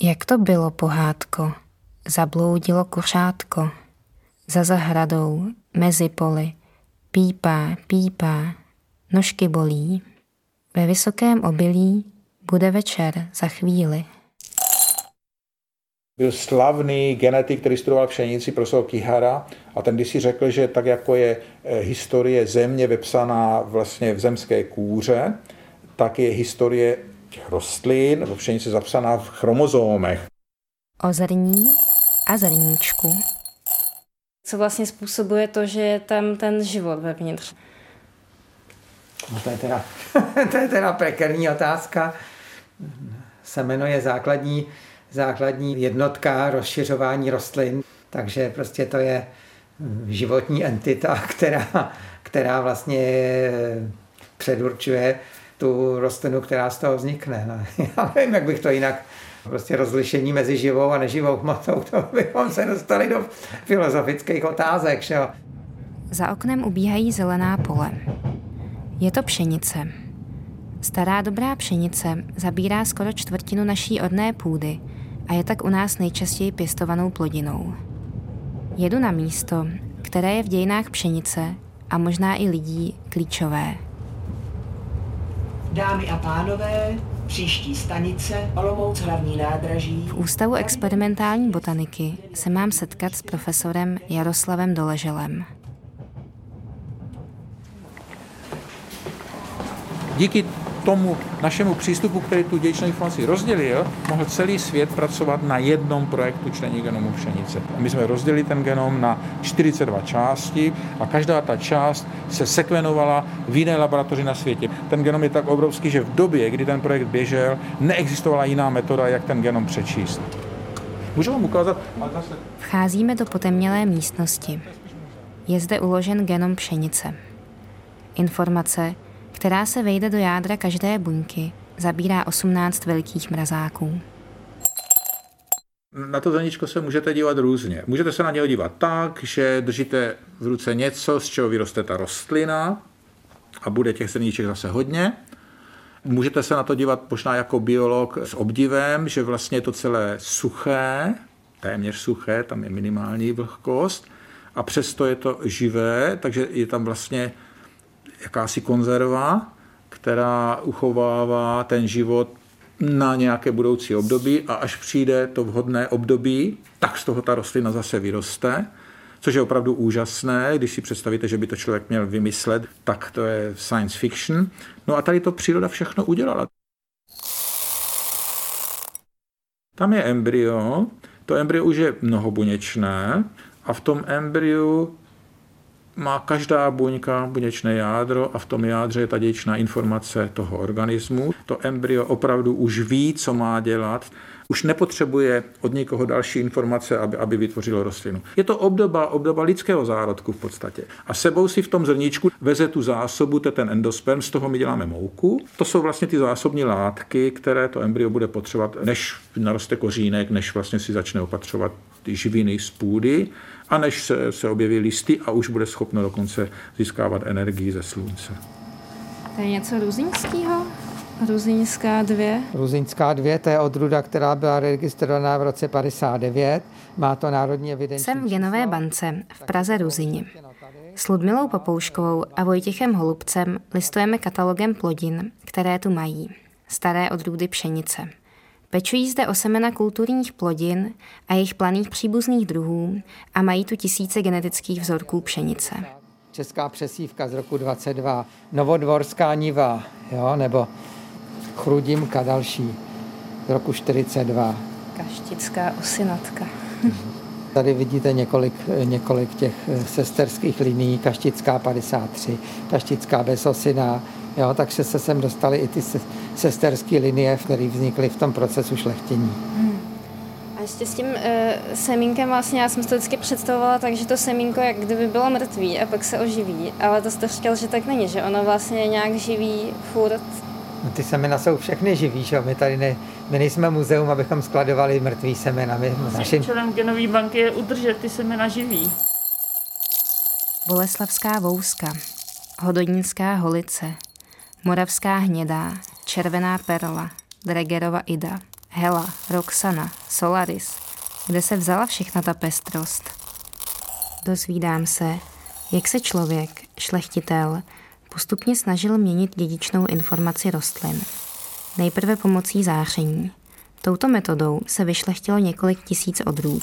Jak to bylo, pohádko? Zabloudilo kuřátko. Za zahradou, mezi poli, pípá, pípá, nožky bolí. Ve vysokém obilí bude večer za chvíli. Byl slavný genetik, který studoval pšenici, profesor Kihara, a ten když si řekl, že tak jako je eh, historie země vepsaná vlastně v zemské kůře, tak je historie těch rostlin nebo pšenice zapsaná v chromozómech. O zrní a zrníčku. Co vlastně způsobuje to, že je tam ten život vevnitř? No to je teda, to je teda prekérní otázka. Semeno je základní, základní jednotka rozšiřování rostlin, takže prostě to je životní entita, která, která vlastně předurčuje tu rostlinu, která z toho vznikne. No, já nevím, jak bych to jinak prostě rozlišení mezi živou a neživou hmotou, to bychom se dostali do filozofických otázek. Že? Za oknem ubíhají zelená pole. Je to pšenice. Stará dobrá pšenice zabírá skoro čtvrtinu naší odné půdy a je tak u nás nejčastěji pěstovanou plodinou. Jedu na místo, které je v dějinách pšenice a možná i lidí klíčové. Dámy a pánové, příští stanice Olomouc hlavní nádraží. V Ústavu experimentální botaniky se mám setkat s profesorem Jaroslavem Doleželem. Díky tomu našemu přístupu, který tu dědičnou informaci rozdělil, mohl celý svět pracovat na jednom projektu čtení genomu pšenice. My jsme rozdělili ten genom na 42 části a každá ta část se sekvenovala v jiné laboratoři na světě. Ten genom je tak obrovský, že v době, kdy ten projekt běžel, neexistovala jiná metoda, jak ten genom přečíst. Můžu vám ukázat? Vcházíme do potemnělé místnosti. Je zde uložen genom pšenice. Informace, která se vejde do jádra každé buňky, zabírá 18 velikých mrazáků. Na to zrničko se můžete dívat různě. Můžete se na něho dívat tak, že držíte v ruce něco, z čeho vyroste ta rostlina a bude těch zrníček zase hodně. Můžete se na to dívat možná jako biolog s obdivem, že vlastně je to celé suché, téměř suché, tam je minimální vlhkost a přesto je to živé, takže je tam vlastně jakási konzerva, která uchovává ten život na nějaké budoucí období a až přijde to vhodné období, tak z toho ta rostlina zase vyroste, což je opravdu úžasné, když si představíte, že by to člověk měl vymyslet, tak to je science fiction. No a tady to příroda všechno udělala. Tam je embryo, to embryo už je mnohobuněčné a v tom embryu má každá buňka buněčné jádro a v tom jádře je ta dědičná informace toho organismu. To embryo opravdu už ví, co má dělat, už nepotřebuje od někoho další informace, aby, aby vytvořilo rostlinu. Je to obdoba, obdoba lidského zárodku v podstatě. A sebou si v tom zrníčku veze tu zásobu, to je ten endosperm, z toho my děláme mouku. To jsou vlastně ty zásobní látky, které to embryo bude potřebovat, než naroste kořínek, než vlastně si začne opatřovat ty živiny z půdy a než se, se objeví listy a už bude schopno dokonce získávat energii ze slunce. To je něco různického? Ruziňská 2? Ruziňská 2, to je odruda, která byla registrovaná v roce 59. Má to národní evidenční Jsem v genové bance v Praze Ruzini. S Ludmilou Popouškovou a Vojtěchem Holubcem listujeme katalogem plodin, které tu mají. Staré odrůdy pšenice. Pečují zde o semena kulturních plodin a jejich planých příbuzných druhů a mají tu tisíce genetických vzorků pšenice. Česká přesívka z roku 22, Novodvorská niva, jo, nebo Chrudimka další z roku 42. Kaštická osinatka. Tady vidíte několik, několik těch sesterských liní, Kaštická 53, Kaštická bez osina, jo, takže se sem dostaly i ty sesterské linie, které vznikly v tom procesu šlechtění. Hmm. A ještě s tím e, semínkem vlastně, já jsem si to vždycky představovala tak, že to semínko jak kdyby bylo mrtvý a pak se oživí, ale to jste říkal, že tak není, že ono vlastně nějak živý furt. No, ty semena jsou všechny živý, že My tady ne, my nejsme muzeum, abychom skladovali mrtvý semena. My, našim... Účelem genové banky je udržet ty semena živý. Boleslavská vouska, Hodonínská holice, Moravská hnědá, Červená perla, Dregerova ida, Hela, Roxana, Solaris. Kde se vzala všechna ta pestrost? Dozvídám se, jak se člověk, šlechtitel, postupně snažil měnit dědičnou informaci rostlin. Nejprve pomocí záření. Touto metodou se vyšlechtilo několik tisíc odrůd.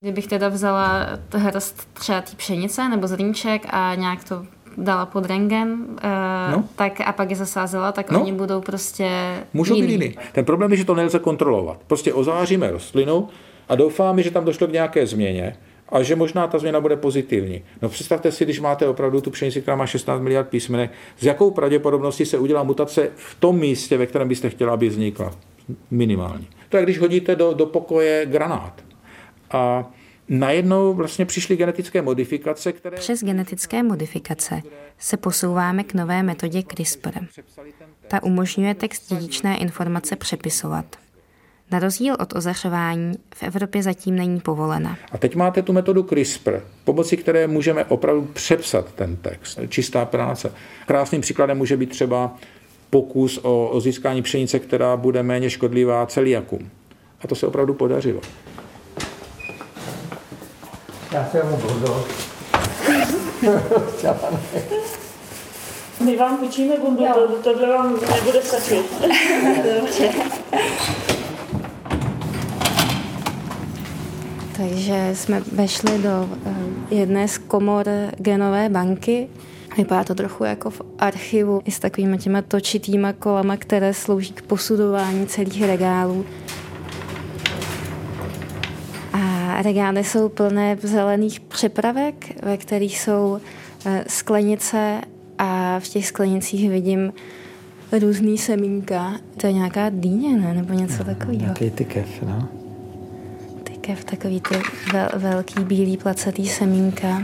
Kdybych teda vzala hrst třeba pšenice nebo zrníček a nějak to dala pod rengen, uh, no. tak a pak je zasázela, tak no. oni budou prostě Můžou jiný. být jiný. Ten problém je, že to nelze kontrolovat. Prostě ozáříme rostlinu a doufáme, že tam došlo k nějaké změně a že možná ta změna bude pozitivní. No představte si, když máte opravdu tu pšenici, která má 16 miliard písmenek, s jakou pravděpodobností se udělá mutace v tom místě, ve kterém byste chtěla, aby vznikla. Minimálně. To je, když hodíte do, do pokoje granát. A najednou vlastně přišly genetické modifikace, které... Přes genetické modifikace se posouváme k nové metodě CRISPR. Ta umožňuje text dědičné informace přepisovat. Na rozdíl od ozařování v Evropě zatím není povolena. A teď máte tu metodu CRISPR, pomocí které můžeme opravdu přepsat ten text. Čistá práce. Krásným příkladem může být třeba pokus o, o získání pšenice, která bude méně škodlivá celiakům. A to se opravdu podařilo. Já se mu budu. My vám půjčíme bundu, to, tohle vám nebude stačit. Takže jsme vešli do eh, jedné z komor genové banky. Vypadá to trochu jako v archivu i s takovými těma točitýma kolama, které slouží k posudování celých regálů. A regály jsou plné zelených připravek, ve kterých jsou eh, sklenice a v těch sklenicích vidím různý semínka. To je nějaká dýně, ne? Nebo něco takového. Nějaký tykev, no. Tykev, takový ty vel, velký bílý placatý semínka.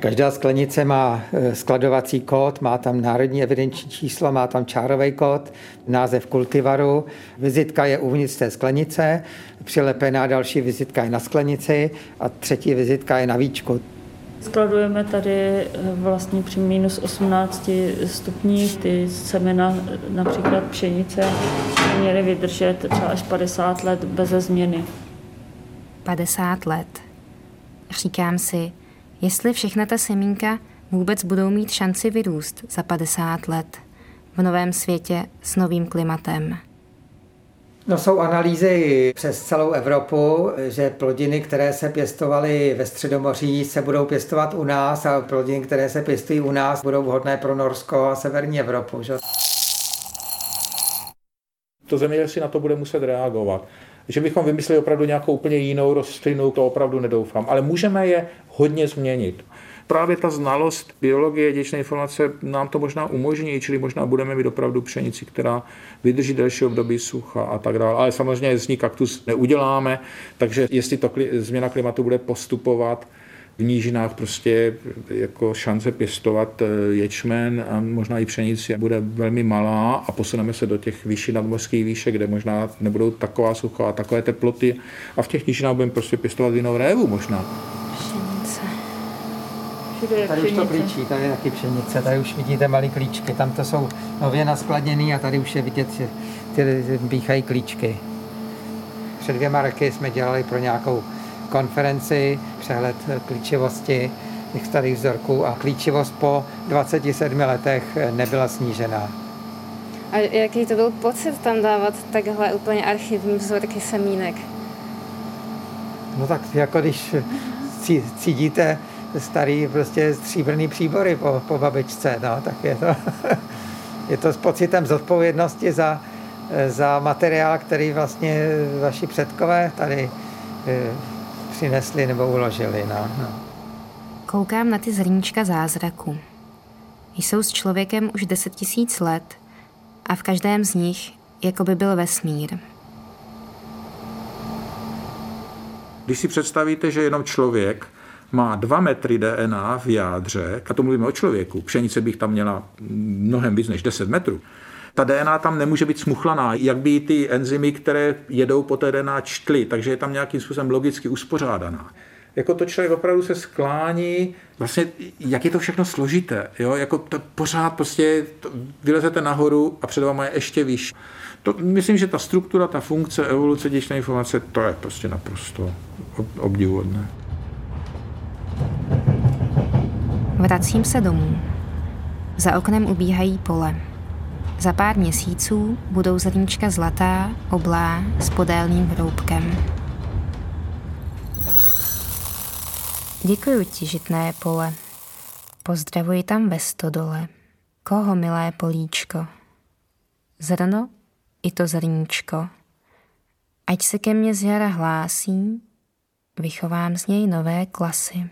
Každá sklenice má eh, skladovací kód, má tam národní evidenční číslo, má tam čárový kód, název kultivaru, vizitka je uvnitř té sklenice, přilepená další vizitka je na sklenici a třetí vizitka je na víčku. Skladujeme tady eh, vlastně při minus 18 stupních ty semena, například pšenice, měly vydržet třeba až 50 let bez změny. 50 let. Říkám si, jestli všechna ta semínka vůbec budou mít šanci vyrůst za 50 let v novém světě s novým klimatem. No, jsou analýzy přes celou Evropu, že plodiny, které se pěstovaly ve Středomoří, se budou pěstovat u nás a plodiny, které se pěstují u nás, budou vhodné pro Norsko a severní Evropu. Že? To zemědělství na to bude muset reagovat. Že bychom vymysleli opravdu nějakou úplně jinou rostlinu, to opravdu nedoufám. Ale můžeme je hodně změnit. Právě ta znalost biologie, děčné informace nám to možná umožní, čili možná budeme mít opravdu pšenici, která vydrží delší období sucha a tak dále. Ale samozřejmě z ní kaktus neuděláme, takže jestli to změna klimatu bude postupovat, v nížinách prostě jako šance pěstovat eh, ječmen a možná i pšenici bude velmi malá a posuneme se do těch vyšších nadmořských výšek, kde možná nebudou taková sucha a takové teploty a v těch nížinách budeme prostě pěstovat vinou révu možná. Pšenice. Tady už to klíčí, tady je taky pšenice, tady už vidíte malé klíčky, tam to jsou nově naskladněný a tady už je vidět, že ty píchají klíčky. Před dvěma roky jsme dělali pro nějakou konferenci přehled klíčivosti těch starých vzorků a klíčivost po 27 letech nebyla snížená. A jaký to byl pocit tam dávat takhle úplně archivní vzorky semínek? No tak jako když cí- cídíte starý prostě stříbrný příbory po, po babičce, no, tak je to, je to s pocitem zodpovědnosti za, za materiál, který vlastně vaši předkové tady eh, přinesli nebo uložili. No, no. Koukám na ty zrníčka zázraku. Jsou s člověkem už 10 tisíc let a v každém z nich jako by byl vesmír. Když si představíte, že jenom člověk má 2 metry DNA v jádře, a to mluvíme o člověku, pšenice bych tam měla mnohem víc než 10 metrů, ta DNA tam nemůže být smuchlaná, jak by ty enzymy, které jedou po té DNA čtly, takže je tam nějakým způsobem logicky uspořádaná. jako to člověk opravdu se sklání, vlastně jak je to všechno složité, jo? jako to pořád prostě to, vylezete nahoru a před váma je ještě výš. To, myslím, že ta struktura, ta funkce, evoluce dědičné informace, to je prostě naprosto obdivuhodné. Vracím se domů. Za oknem ubíhají pole. Za pár měsíců budou zrníčka zlatá, oblá, s podélným hroubkem. Děkuji ti, žitné pole. Pozdravuji tam ve stodole. Koho, milé políčko? Zrno i to zrníčko. Ať se ke mně z jara hlásí, vychovám z něj nové klasy.